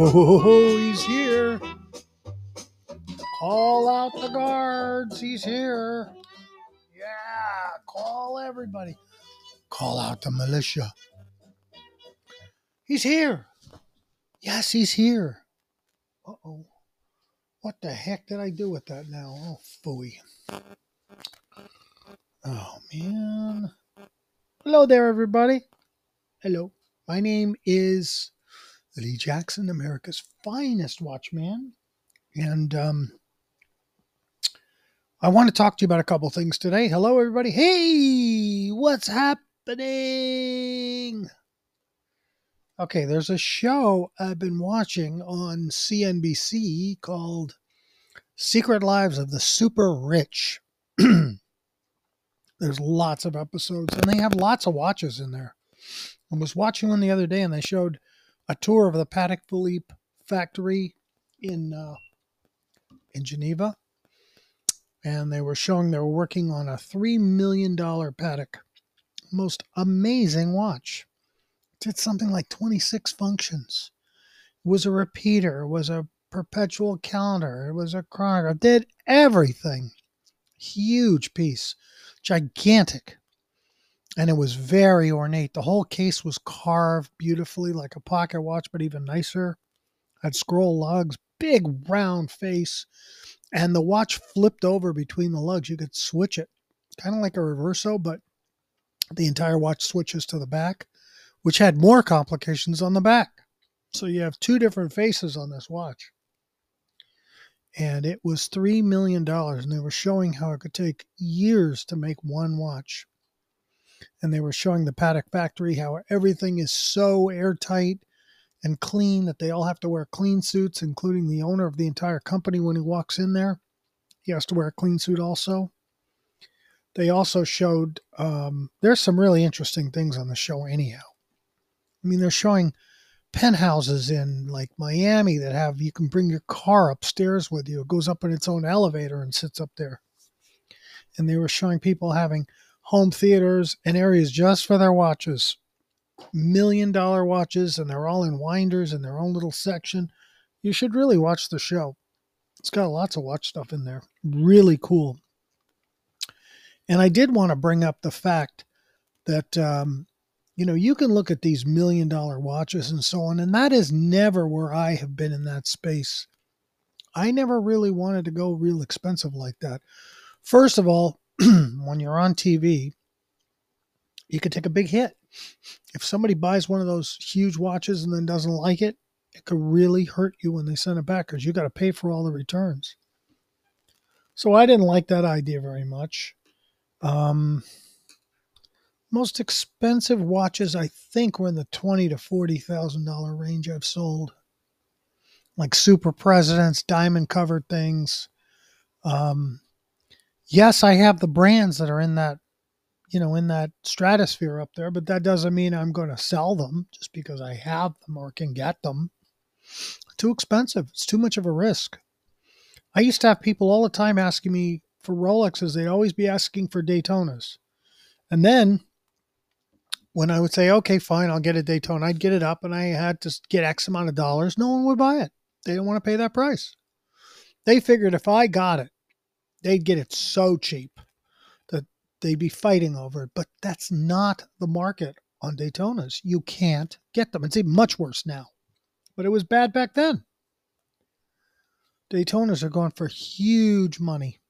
Oh, he's here. Call out the guards. He's here. Yeah, call everybody. Call out the militia. He's here. Yes, he's here. Uh oh. What the heck did I do with that now? Oh, phooey. Oh, man. Hello there, everybody. Hello. My name is Lee Jackson, America's finest watchman. And um, I want to talk to you about a couple things today. Hello, everybody. Hey, what's happening? Okay, there's a show I've been watching on CNBC called Secret Lives of the Super Rich. there's lots of episodes, and they have lots of watches in there. I was watching one the other day, and they showed a tour of the Patek Philippe factory in uh, in Geneva, and they were showing they were working on a three million dollar Patek, most amazing watch. Did something like 26 functions. It was a repeater. It was a perpetual calendar. It was a chronograph. Did everything. Huge piece, gigantic, and it was very ornate. The whole case was carved beautifully like a pocket watch, but even nicer. Had scroll lugs, big round face, and the watch flipped over between the lugs. You could switch it, kind of like a reverso, but the entire watch switches to the back which had more complications on the back. So you have two different faces on this watch. And it was $3 million. And they were showing how it could take years to make one watch. And they were showing the Patek factory how everything is so airtight and clean that they all have to wear clean suits, including the owner of the entire company when he walks in there. He has to wear a clean suit also. They also showed, um, there's some really interesting things on the show, anyhow. I mean, they're showing penthouses in like Miami that have you can bring your car upstairs with you. It goes up in its own elevator and sits up there. And they were showing people having home theaters and areas just for their watches. Million dollar watches, and they're all in winders in their own little section. You should really watch the show. It's got lots of watch stuff in there. Really cool. And I did want to bring up the fact that um, you know, you can look at these million dollar watches and so on, and that is never where I have been in that space. I never really wanted to go real expensive like that. First of all, when you're on TV, you could take a big hit. If somebody buys one of those huge watches and then doesn't like it, it could really hurt you when they send it back because you got to pay for all the returns. So I didn't like that idea very much. Um, most expensive watches, I think, were in the twenty to forty thousand dollar range. I've sold like super presidents, diamond covered things. Um, yes, I have the brands that are in that, you know, in that stratosphere up there, but that doesn't mean I'm going to sell them just because I have them or can get them. Too expensive. It's too much of a risk. I used to have people all the time asking me for Rolexes. They'd always be asking for Daytonas. And then when I would say, okay, fine, I'll get a Daytona, I'd get it up and I had to get X amount of dollars. No one would buy it. They didn't want to pay that price. They figured if I got it, they'd get it so cheap that they'd be fighting over it. But that's not the market on Daytonas. You can't get them. It's even much worse now. But it was bad back then. Daytonas are going for huge money.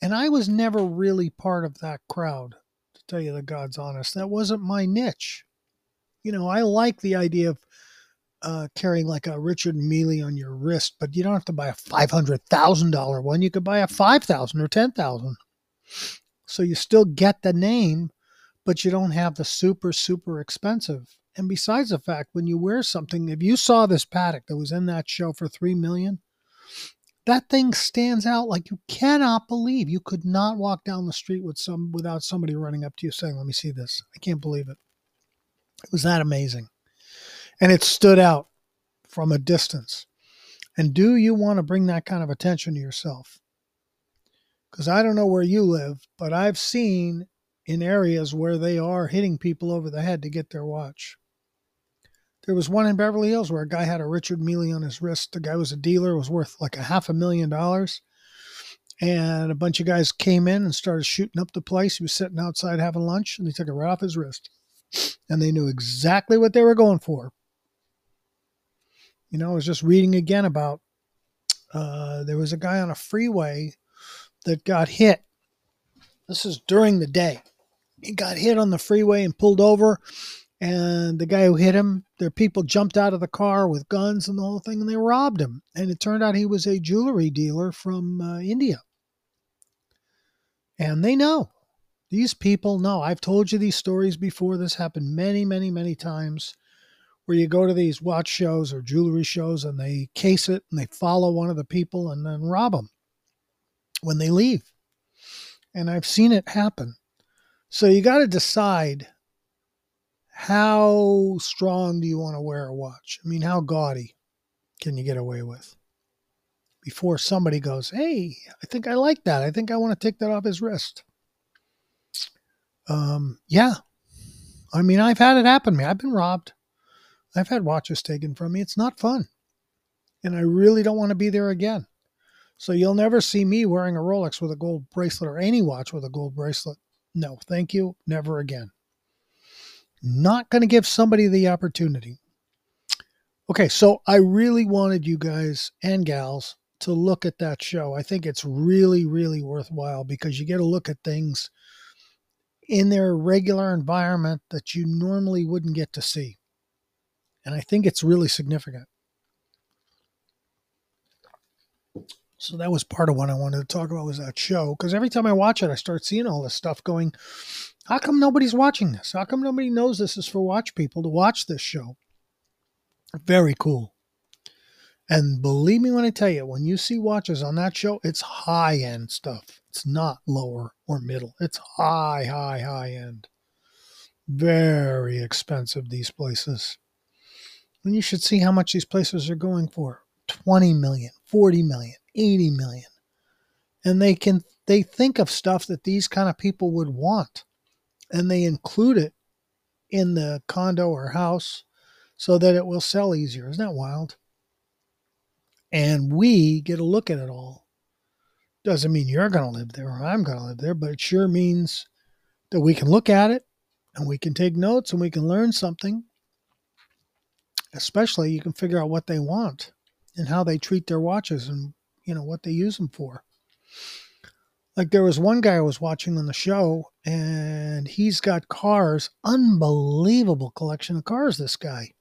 And I was never really part of that crowd to tell you the God's honest. That wasn't my niche. You know, I like the idea of uh, carrying like a Richard Mille on your wrist, but you don't have to buy a five hundred thousand dollar one. You could buy a five thousand or ten thousand. So you still get the name, but you don't have the super super expensive. And besides the fact, when you wear something, if you saw this Patek that was in that show for three million, that thing stands out like you cannot believe you could not walk down the street with some without somebody running up to you saying let me see this i can't believe it it was that amazing and it stood out from a distance and do you want to bring that kind of attention to yourself because i don't know where you live but i've seen in areas where they are hitting people over the head to get their watch There was one in Beverly Hills where a guy had a Richard Mille on his wrist. The guy was a dealer, was worth like a half a million dollars. And a bunch of guys came in and started shooting up the place. He was sitting outside having lunch and they took it right off his wrist. And they knew exactly what they were going for. You know, I was just reading again about uh, there was a guy on a freeway that got hit. This is during the day. He got hit on the freeway and pulled over. And the guy who hit him, their people jumped out of the car with guns and the whole thing, and they robbed him. And it turned out he was a jewelry dealer from uh, India. And they know. These people know. I've told you these stories before. This happened many, many, many times where you go to these watch shows or jewelry shows and they case it and they follow one of the people and then rob them when they leave. And I've seen it happen. So you got to decide how strong do you want to wear a watch? I mean, how gaudy can you get away with? Before somebody goes, hey, I think I like that. I think I want to take that off his wrist. Um, yeah. I mean, I've had it happen to me. I've been robbed. I've had watches taken from me. It's not fun. And I really don't want to be there again. So you'll never see me wearing a Rolex with a gold bracelet or any watch with a gold bracelet. No, thank you. Never again. Not going to give somebody the opportunity. Okay, so I really wanted you guys and gals to look at that show. I think it's really, really worthwhile because you get a look at things in their regular environment that you normally wouldn't get to see. And I think it's really significant. So that was part of what I wanted to talk about was that show. Because every time I watch it, I start seeing all this stuff going, how come nobody's watching this? How come nobody knows this is for watch people to watch this show? Very cool. And believe me when I tell you, when you see watches on that show, it's high end stuff. It's not lower or middle. It's high, high, high end. Very expensive, these places. And you should see how much these places are going for 20 million, 40 million, 80 million. And they can they think of stuff that these kind of people would want and they include it in the condo or house so that it will sell easier. Isn't that wild? And we get a look at it all. Doesn't mean you're going to live there or I'm going to live there, but it sure means that we can look at it and we can take notes and we can learn something especially you can figure out what they want and how they treat their watches and you know what they use them for. Like there was one guy i was watching on the show and he's got cars unbelievable collection of cars this guy.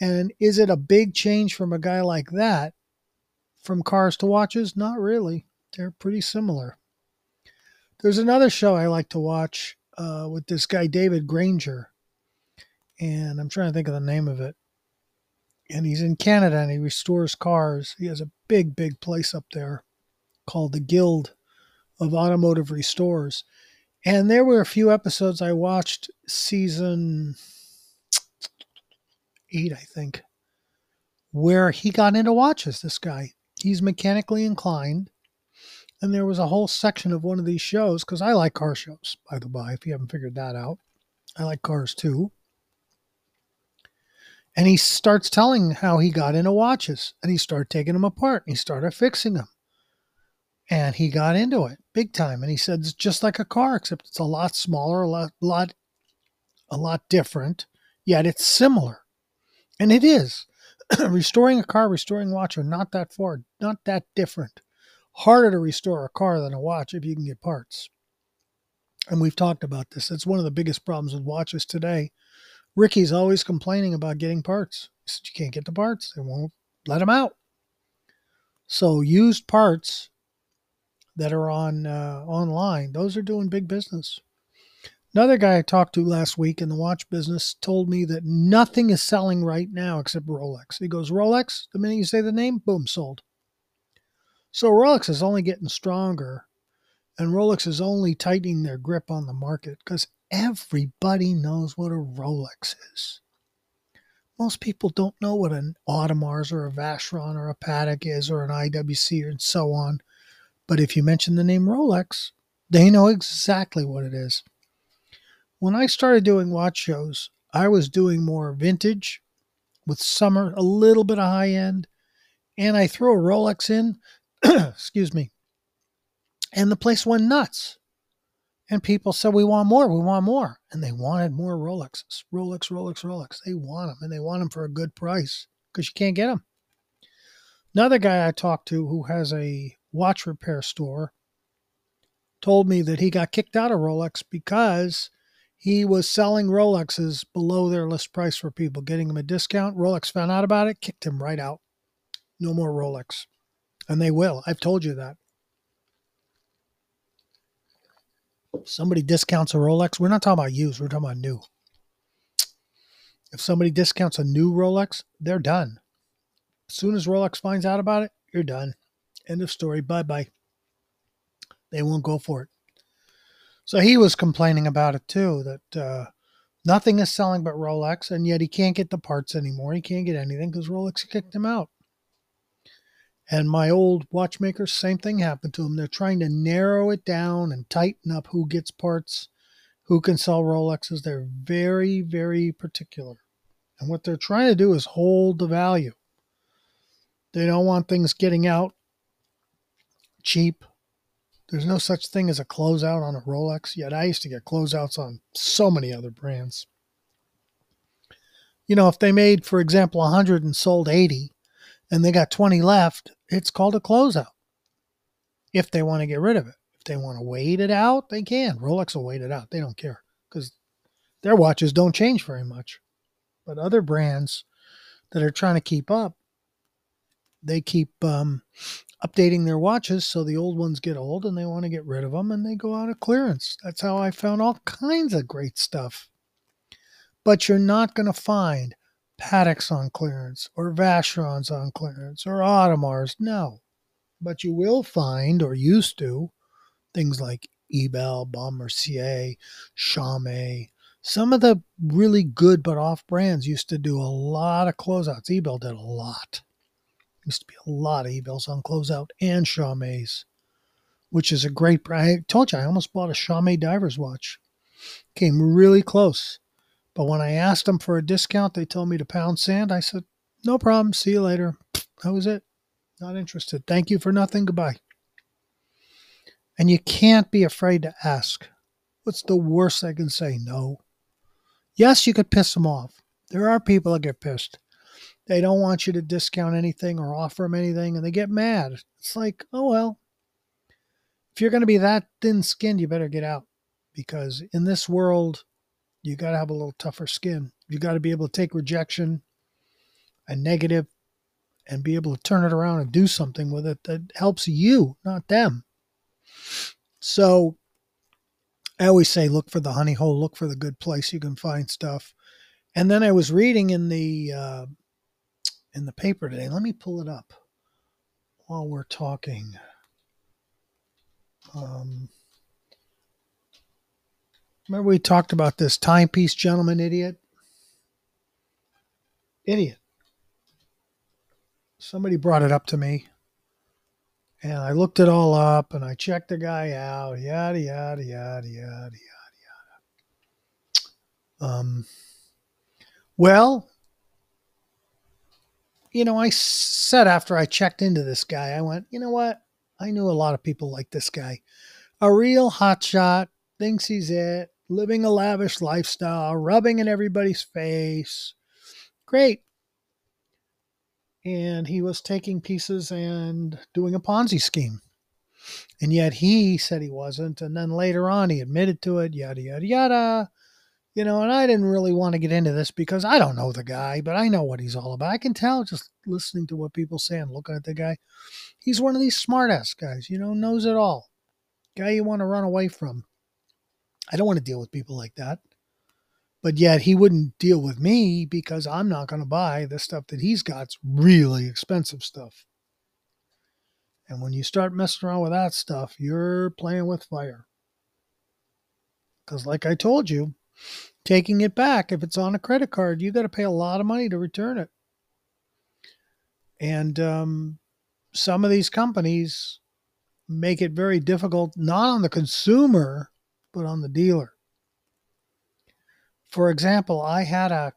And is it a big change from a guy like that from cars to watches? Not really. They're pretty similar. There's another show i like to watch uh, with this guy david granger and I'm trying to think of the name of it. And he's in Canada and he restores cars. He has a big, big place up there called the Guild of Automotive Restores. And there were a few episodes I watched, season eight, I think, where he got into watches. This guy, he's mechanically inclined. And there was a whole section of one of these shows because I like car shows, by the by, if you haven't figured that out. I like cars too. And he starts telling how he got into watches and he started taking them apart and he started fixing them. And he got into it big time. And he said it's just like a car, except it's a lot smaller, a lot, lot, a lot different, yet it's similar. And it is. restoring a car, restoring a watch are not that far, not that different. Harder to restore a car than a watch if you can get parts. And we've talked about this. It's one of the biggest problems with watches today Ricky's always complaining about getting parts. He said, You can't get the parts. They won't let them out. So used parts that are on uh, online, those are doing big business. Another guy I talked to last week in the watch business told me that nothing is selling right now except Rolex. He goes, Rolex, the minute you say the name, boom, sold. So Rolex is only getting stronger, and Rolex is only tightening their grip on the market because everybody knows what a Rolex is. Most people don't know what an Audemars or a Vacheron or a Patek is or an IWC and so on. But if you mention the name Rolex, they know exactly what it is. When I started doing watch shows, I was doing more vintage with summer, a little bit of high end, and I threw a Rolex in, excuse me, and the place went nuts. And people said, We want more, we want more. And they wanted more Rolexes. Rolex, Rolex, Rolex. They want them, and they want them for a good price because you can't get them. Another guy I talked to who has a watch repair store told me that he got kicked out of Rolex because he was selling Rolexes below their list price for people, getting them a discount. Rolex found out about it, kicked him right out. No more Rolex. And they will. I've told you that. Somebody discounts a Rolex. We're not talking about used, we're talking about new. If somebody discounts a new Rolex, they're done. As soon as Rolex finds out about it, you're done. End of story. Bye bye. They won't go for it. So he was complaining about it too that uh, nothing is selling but Rolex, and yet he can't get the parts anymore. He can't get anything because Rolex kicked him out. And my old watchmaker, same thing happened to him. They're trying to narrow it down and tighten up who gets parts, who can sell Rolexes. They're very, very particular. And what they're trying to do is hold the value. They don't want things getting out cheap. There's no such thing as a closeout on a Rolex, yet I used to get closeouts on so many other brands. You know, if they made, for example, 100 and sold 80 and they got 20 left, it's called a closeout. If they want to get rid of it. If they want to wait it out, they can. Rolex will wait it out. They don't care because their watches don't change very much. But other brands that are trying to keep up, they keep um, updating their watches so the old ones get old and they want to get rid of them and they go out of clearance. That's how I found all kinds of great stuff. But you're not going to find Pateks on clearance or Vacherons on clearance or Audemars. No. But you will find, or used to, things like Ebel, Baume Mercier, Chaumet. Some of the really good but off brands used to do a lot of closeouts. Ebel did a lot. Used to be a lot of Ebels on closeout and Chaumets, which is a great brand. I told you I almost bought a Chaumet diver's watch. Came really close. But when I asked them for a discount, they told me to pound sand. I said, no problem. See you later. That was it. Not interested. Thank you for nothing. Goodbye. And you can't be afraid to ask. What's the worst I can say? No. Yes, you could piss them off. There are people that get pissed. They don't want you to discount anything or offer them anything, and they get mad. It's like, oh well. If you're going to be that thin skinned, you better get out. Because in this world, you got to have a little tougher skin. You got to be able to take rejection and negative and be able to turn it around and do something with it that helps you, not them. So I always say look for the honey hole, look for the good place you can find stuff. And then I was reading in the uh, in the paper today. Let me pull it up while we're talking. Um, remember we talked about this timepiece gentleman idiot? Idiot. Somebody brought it up to me. And I looked it all up and I checked the guy out, yada, yada, yada, yada, yada, yada. Um, well, you know, I said after I checked into this guy, I went, you know what? I knew a lot of people like this guy. A real hotshot, thinks he's it, living a lavish lifestyle, rubbing in everybody's face. Great. And he was taking pieces and doing a Ponzi scheme. And yet he said he wasn't. And then later on, he admitted to it, yada, yada, yada. You know, and I didn't really want to get into this because I don't know the guy, but I know what he's all about. I can tell just listening to what people say and looking at the guy. He's one of these smartass guys, you know, knows it all. Guy you want to run away from. I don't want to deal with people like that. But yet he wouldn't deal with me because I'm not going to buy the stuff that he's got. It's really expensive stuff. And when you start messing around with that stuff, you're playing with fire. Because, like I told you, taking it back. If it's on a credit card, you got to pay a lot of money to return it. And um, some of these companies make it very difficult, not on the consumer, but on the dealer. for example, I had a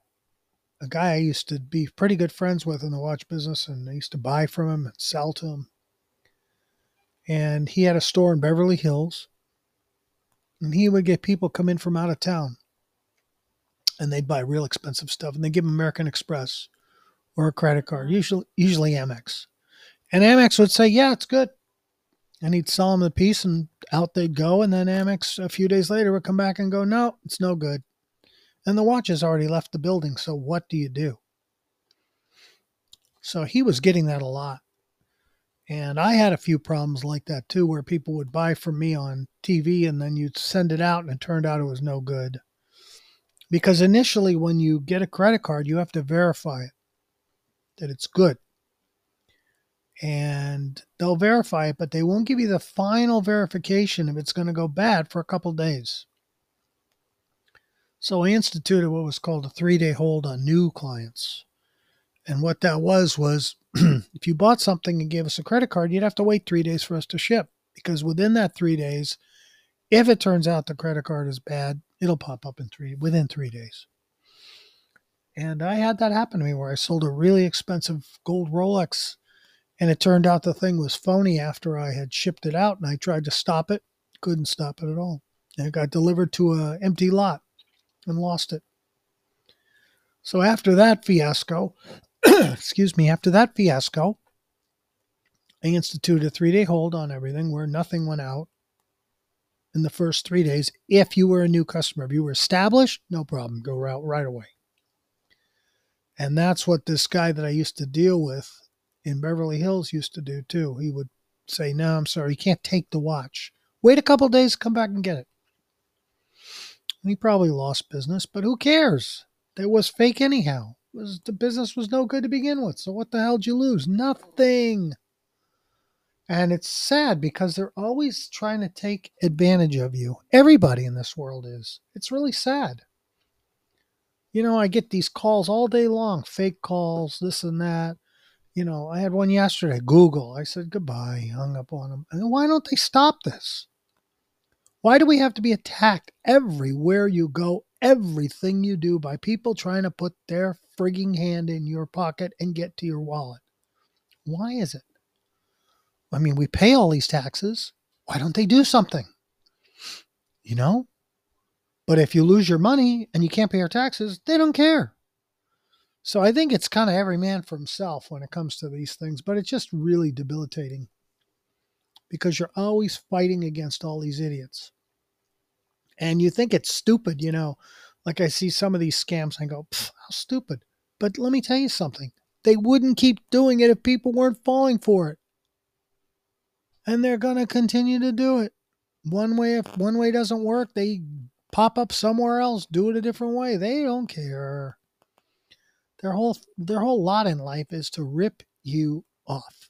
a guy I used to be pretty good friends with in the watch business, and I used to buy from him and sell to him. And he had a store in Beverly Hills, and he would get people come in from out of town, and they'd buy real expensive stuff, and they give American Express or a credit card, usually usually Amex, and Amex would say, "Yeah, it's good," and he'd sell them the piece, and out they'd go, and then Amex a few days later would come back and go, "No, it's no good." And the watch has already left the building, so what do you do? So he was getting that a lot. And I had a few problems like that too, where people would buy from me on TV and then you'd send it out and it turned out it was no good. Because initially, when you get a credit card, you have to verify it that it's good. And they'll verify it, but they won't give you the final verification if it's going to go bad for a couple days. So I instituted what was called a three day hold on new clients. And what that was was if you bought something and gave us a credit card, you'd have to wait three days for us to ship because within that three days, if it turns out the credit card is bad, it'll pop up in three within three days. And I had that happen to me where I sold a really expensive gold Rolex and it turned out the thing was phony after I had shipped it out and I tried to stop it, couldn't stop it at all. And it got delivered to an empty lot and lost it. So after that fiasco, excuse me, after that fiasco, I instituted a three day hold on everything where nothing went out in the first three days. If you were a new customer, if you were established, no problem, go out right away. And that's what this guy that I used to deal with in Beverly Hills used to do too. He would say, No, I'm sorry, you can't take the watch. Wait a couple days, come back and get it. And he probably lost business, but who cares? It was fake anyhow. Was the business was no good to begin with. So what the hell did you lose? Nothing. And it's sad because they're always trying to take advantage of you. Everybody in this world is. It's really sad. You know, I get these calls all day long, fake calls, this and that. You know, I had one yesterday, Google. I said goodbye, hung up on them. And why don't they stop this? Why do we have to be attacked everywhere you go, everything you do by people trying to put their frigging hand in your pocket and get to your wallet? Why is it? I mean, we pay all these taxes. Why don't they do something? You know? But if you lose your money and you can't pay your taxes, they don't care. So I think it's kind of every man for himself when it comes to these things, but it's just really debilitating because you're always fighting against all these idiots and you think it's stupid, you know. Like I see some of these scams, I go, how stupid. But let me tell you something. They wouldn't keep doing it if people weren't falling for it. And they're going to continue to do it. One way if one way doesn't work, they pop up somewhere else, do it a different way. They don't care. Their whole their whole lot in life is to rip you off.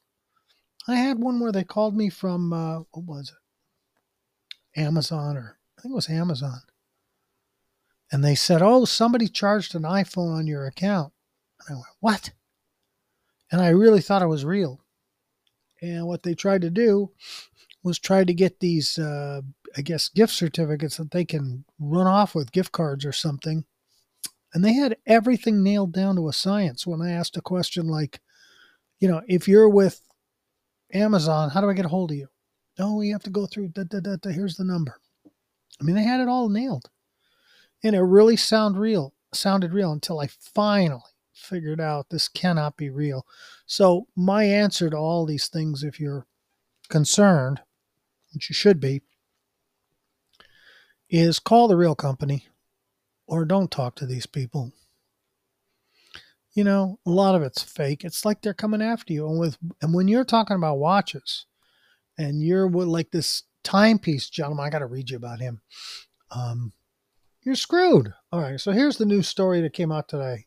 I had one where they called me from uh, what was it? Amazon or I think it was Amazon. And they said, Oh, somebody charged an iPhone on your account. And I went, What? And I really thought it was real. And what they tried to do was try to get these, uh, I guess, gift certificates that they can run off with gift cards or something. And they had everything nailed down to a science when I asked a question like, you know, if you're with Amazon, how do I get a hold of you? Oh, you have to go through, da, da, da, da, here's the number. I mean, they had it all nailed. And it really sound real, sounded real until I finally figured out this cannot be real. So my answer to all these things, if you're concerned, which you should be, is call the real company or don't talk to these people. You know, a lot of it's fake. It's like they're coming after you. And with and when you're talking about watches and you're like this timepiece, gentleman, I got to read you about him. Um, you're screwed. All right. So here's the new story that came out today.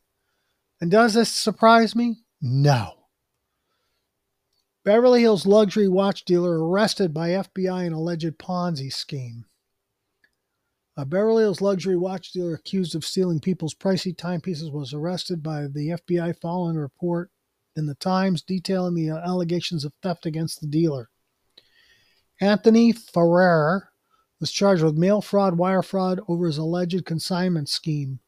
And does this surprise me? No. Beverly Hills luxury watch dealer arrested by FBI in alleged Ponzi scheme. A Beverly Hills luxury watch dealer accused of stealing people's pricey timepieces was arrested by the FBI following a report in the Times detailing the uh, allegations of theft against the dealer. Anthony Farrer was charged with mail fraud, wire fraud over his alleged consignment scheme,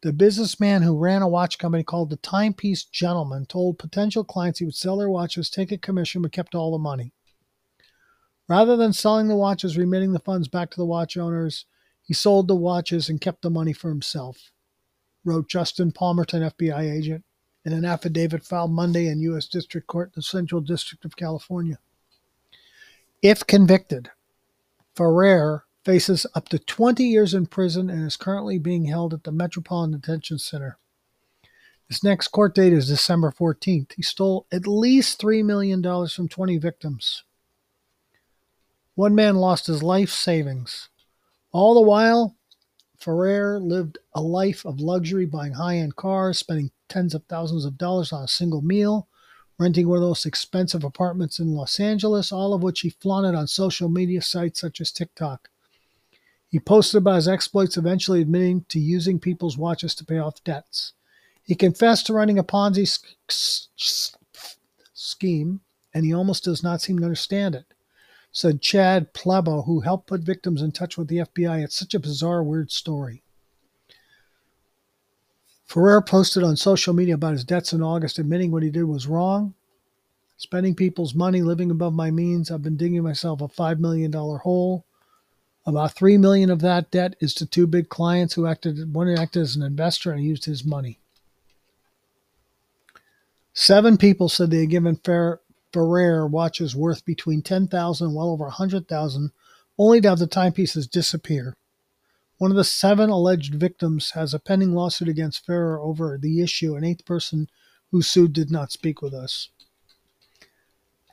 The businessman who ran a watch company called the Timepiece Gentleman told potential clients he would sell their watches, take a commission, but kept all the money. Rather than selling the watches, remitting the funds back to the watch owners, he sold the watches and kept the money for himself, wrote Justin Palmerton, FBI agent, in an affidavit filed Monday in U.S. District Court the Central District of California. If convicted, Farrer faces up to 20 years in prison and is currently being held at the Metropolitan Detention Center. His next court date is December 14th. He stole at least $3 million from 20 victims. One man lost his life savings. All the while, Farrer lived a life of luxury, buying high end cars, spending tens of thousands of dollars on a single meal, renting one of those expensive apartments in Los Angeles, all of which he flaunted on social media sites such as TikTok. He posted about his exploits, eventually admitting to using people's watches to pay off debts. He confessed to running a Ponzi scheme, and he almost does not seem to understand it said Chad Plebo, who helped put victims in touch with the FBI. It's such a bizarre, weird story. Farrer posted on social media about his debts in August, admitting what he did was wrong. Spending people's money, living above my means. I've been digging myself a $5 million hole. About 3 million of that debt is to two big clients who acted, one acted as an investor and used his money. Seven people said they had given Farrer, Farrer watches worth between 10,000 and well over 100,000 only to have the timepieces disappear. One of the seven alleged victims has a pending lawsuit against Farrer over the issue. An eighth person who sued did not speak with us.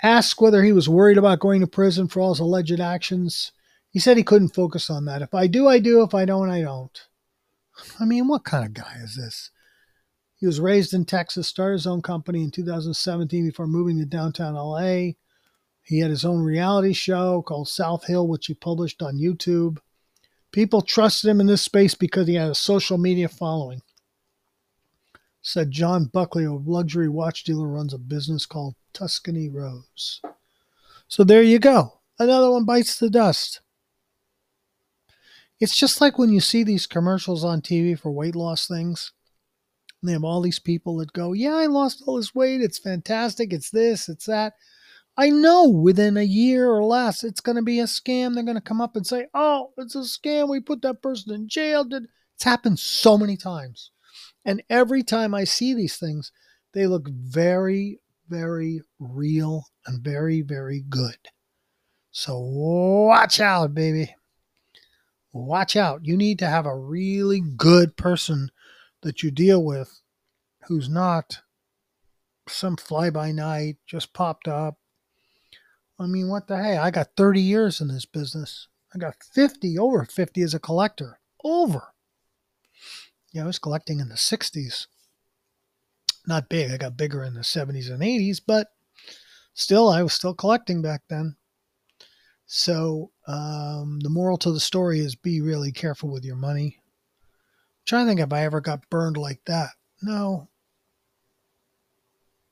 Asked whether he was worried about going to prison for all his alleged actions, he said he couldn't focus on that. If I do, I do. If I don't, I don't. I mean, what kind of guy is this? He was raised in Texas, started his own company in 2017 before moving to downtown LA. He had his own reality show called South Hill, which he published on YouTube. People trusted him in this space because he had a social media following. Said John Buckley, a luxury watch dealer, runs a business called Tuscany Rose. So there you go. Another one bites the dust. It's just like when you see these commercials on TV for weight loss things and they have all these people that go, Yeah, I lost all this weight. It's fantastic. It's this, it's that. I know within a year or less, it's going to be a scam. They're going to come up and say, Oh, it's a scam. We put that person in jail. It's happened so many times. And every time I see these things, they look very, very real and very, very good. So watch out, baby. Watch out. You need to have a really good person that you deal with who's not some fly by night just popped up. I mean, what the hey? I got 30 years in this business. I got 50, over 50 as a collector. Over. Yeah, I was collecting in the 60s. Not big. I got bigger in the 70s and 80s, but still, I was still collecting back then. So, um, the moral to the story is be really careful with your money trying to think if I ever got burned like that. No.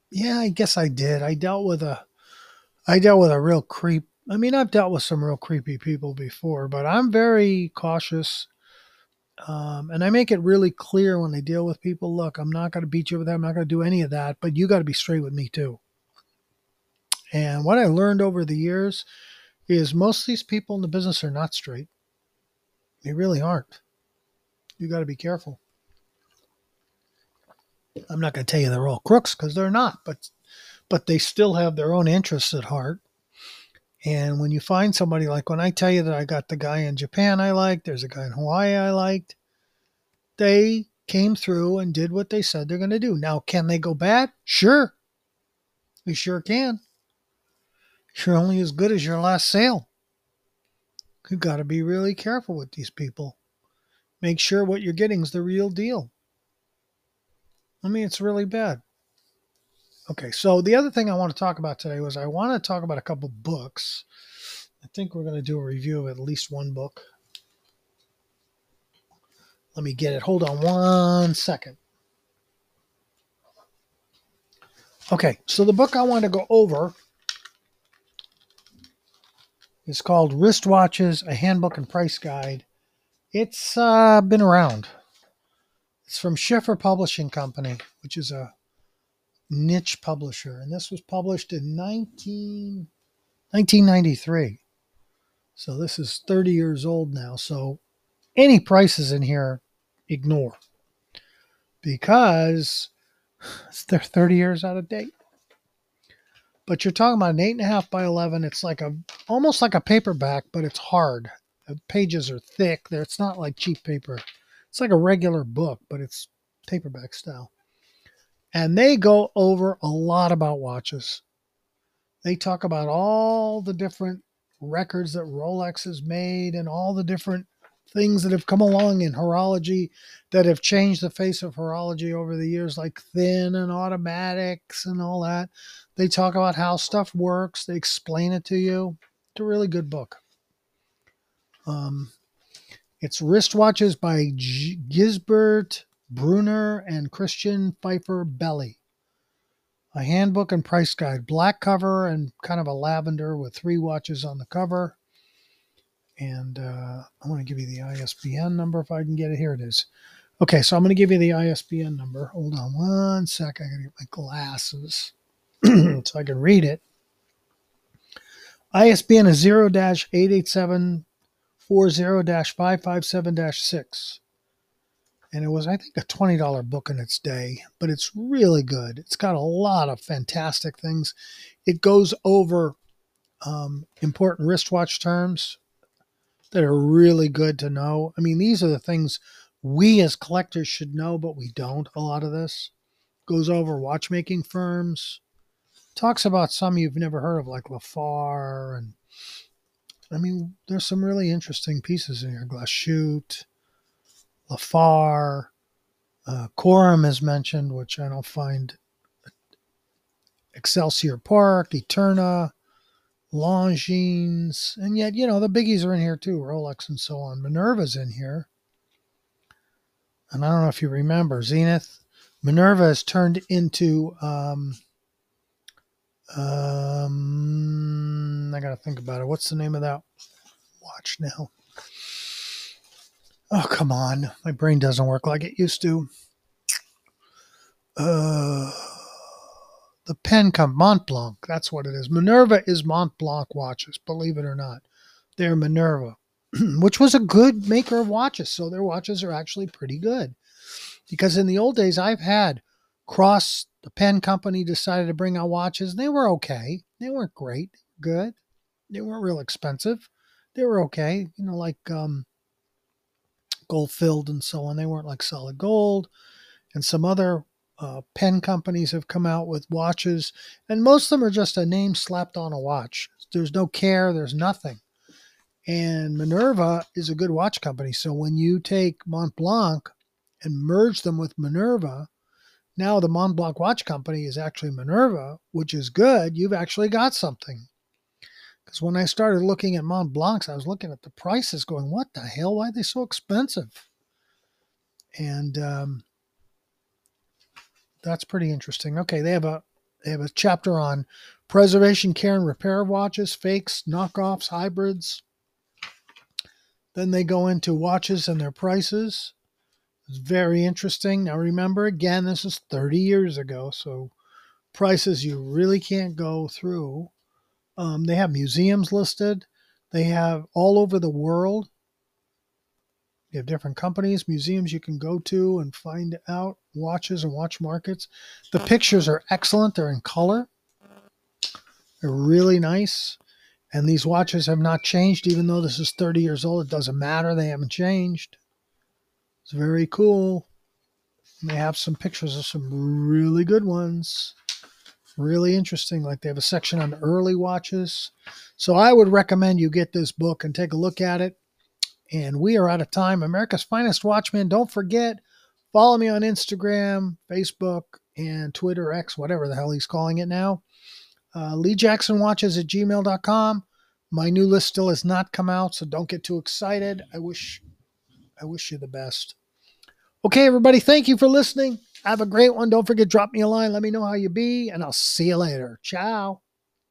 Yeah, I guess I did. I dealt with a I dealt with a real creep. I mean, I've dealt with some real creepy people before, but I'm very cautious. Um, and I make it really clear when I deal with people look, I'm not going to beat you with that. I'm not going to do any of that, but you got to be straight with me too. And what I learned over the years is most of these people in the business are not straight. They really aren't you got to be careful. I'm not going to tell you they're all crooks because they're not, but but they still have their own interests at heart. And when you find somebody like when I tell you that I got the guy in Japan I liked, there's a guy in Hawaii I liked, they came through and did what they said they're going to do. Now, can they go bad? Sure. We sure can. You're only as good as your last sale. You've got to be really careful with these people make sure what you're getting is the real deal. I mean, it's really bad. Okay, so the other thing I want to talk about today was I want to talk about a couple books. I think we're going to do a review of at least one book. Let me get it. Hold on one second. Okay, so the book I want to go over is called Wristwatches, a Handbook and Price Guide it's uh, been around. It's from Schiffer Publishing Company, which is a niche publisher. And this was published in 19, 1993. So this is 30 years old now. So any prices in here, ignore because they're 30 years out of date. But you're talking about an eight and a half by 11. It's like a almost like a paperback, but it's hard. The pages are thick. There, It's not like cheap paper. It's like a regular book, but it's paperback style. And they go over a lot about watches. They talk about all the different records that Rolex has made and all the different things that have come along in horology that have changed the face of horology over the years, like thin and automatics and all that. They talk about how stuff works, they explain it to you. It's a really good book. Um, it's Wristwatches by G- Gisbert Brunner and Christian Pfeiffer Belli. A handbook and price guide, black cover and kind of a lavender with three watches on the cover. And uh, I want to give you the ISBN number if I can get it. Here it is. Okay, so I'm going to give you the ISBN number. Hold on one sec. I got to get my glasses so I can read it. ISBN is 0 887 40 557 6. And it was, I think, a $20 book in its day, but it's really good. It's got a lot of fantastic things. It goes over um, important wristwatch terms that are really good to know. I mean, these are the things we as collectors should know, but we don't. A lot of this goes over watchmaking firms, talks about some you've never heard of, like Lafar and I mean, there's some really interesting pieces in here. Glashütte, Lafar, uh, Corum is mentioned, which I don't find. Excelsior Park, Eterna, Longines, and yet, you know, the biggies are in here too, Rolex and so on. Minerva's in here. And I don't know if you remember, Zenith. Minerva has turned into um, um, I got to think about it. What's the name of that watch now? Oh, come on. My brain doesn't work like it used to. Uh, the pen come Montblanc. That's what it is. Minerva is Montblanc watches, believe it or not. They're Minerva, which was a good maker of watches. So their watches are actually pretty good. Because in the old days, I've had cross the pen company decided to bring out watches. They were okay. They weren't great. Good. They weren't real expensive. They were okay. You know, like um, gold filled and so on. They weren't like solid gold. And some other uh, pen companies have come out with watches, and most of them are just a name slapped on a watch. There's no care. There's nothing. And Minerva is a good watch company. So when you take Montblanc and merge them with Minerva, now the Montblanc watch company is actually Minerva, which is good. You've actually got something. Because when I started looking at Montblancs, I was looking at the prices going, what the hell? Why are they so expensive? And um, that's pretty interesting. Okay, they have a they have a chapter on preservation, care, and repair of watches, fakes, knockoffs, hybrids. Then they go into watches and their prices. It's very interesting. Now, remember, again, this is 30 years ago, so prices you really can't go through. Um, they have museums listed, they have all over the world. You have different companies, museums you can go to and find out watches and watch markets. The pictures are excellent, they're in color, they're really nice. And these watches have not changed, even though this is 30 years old. It doesn't matter, they haven't changed. It's very cool. And they have some pictures of some really good ones. Really interesting. Like they have a section on early watches. So I would recommend you get this book and take a look at it. And we are out of time. America's Finest Watchman. Don't forget, follow me on Instagram, Facebook, and Twitter, X, whatever the hell he's calling it now. Uh, Lee Jackson Watches at gmail.com. My new list still has not come out, so don't get too excited. I wish I wish you the best. Okay, everybody, thank you for listening. Have a great one. Don't forget, drop me a line. Let me know how you be, and I'll see you later. Ciao.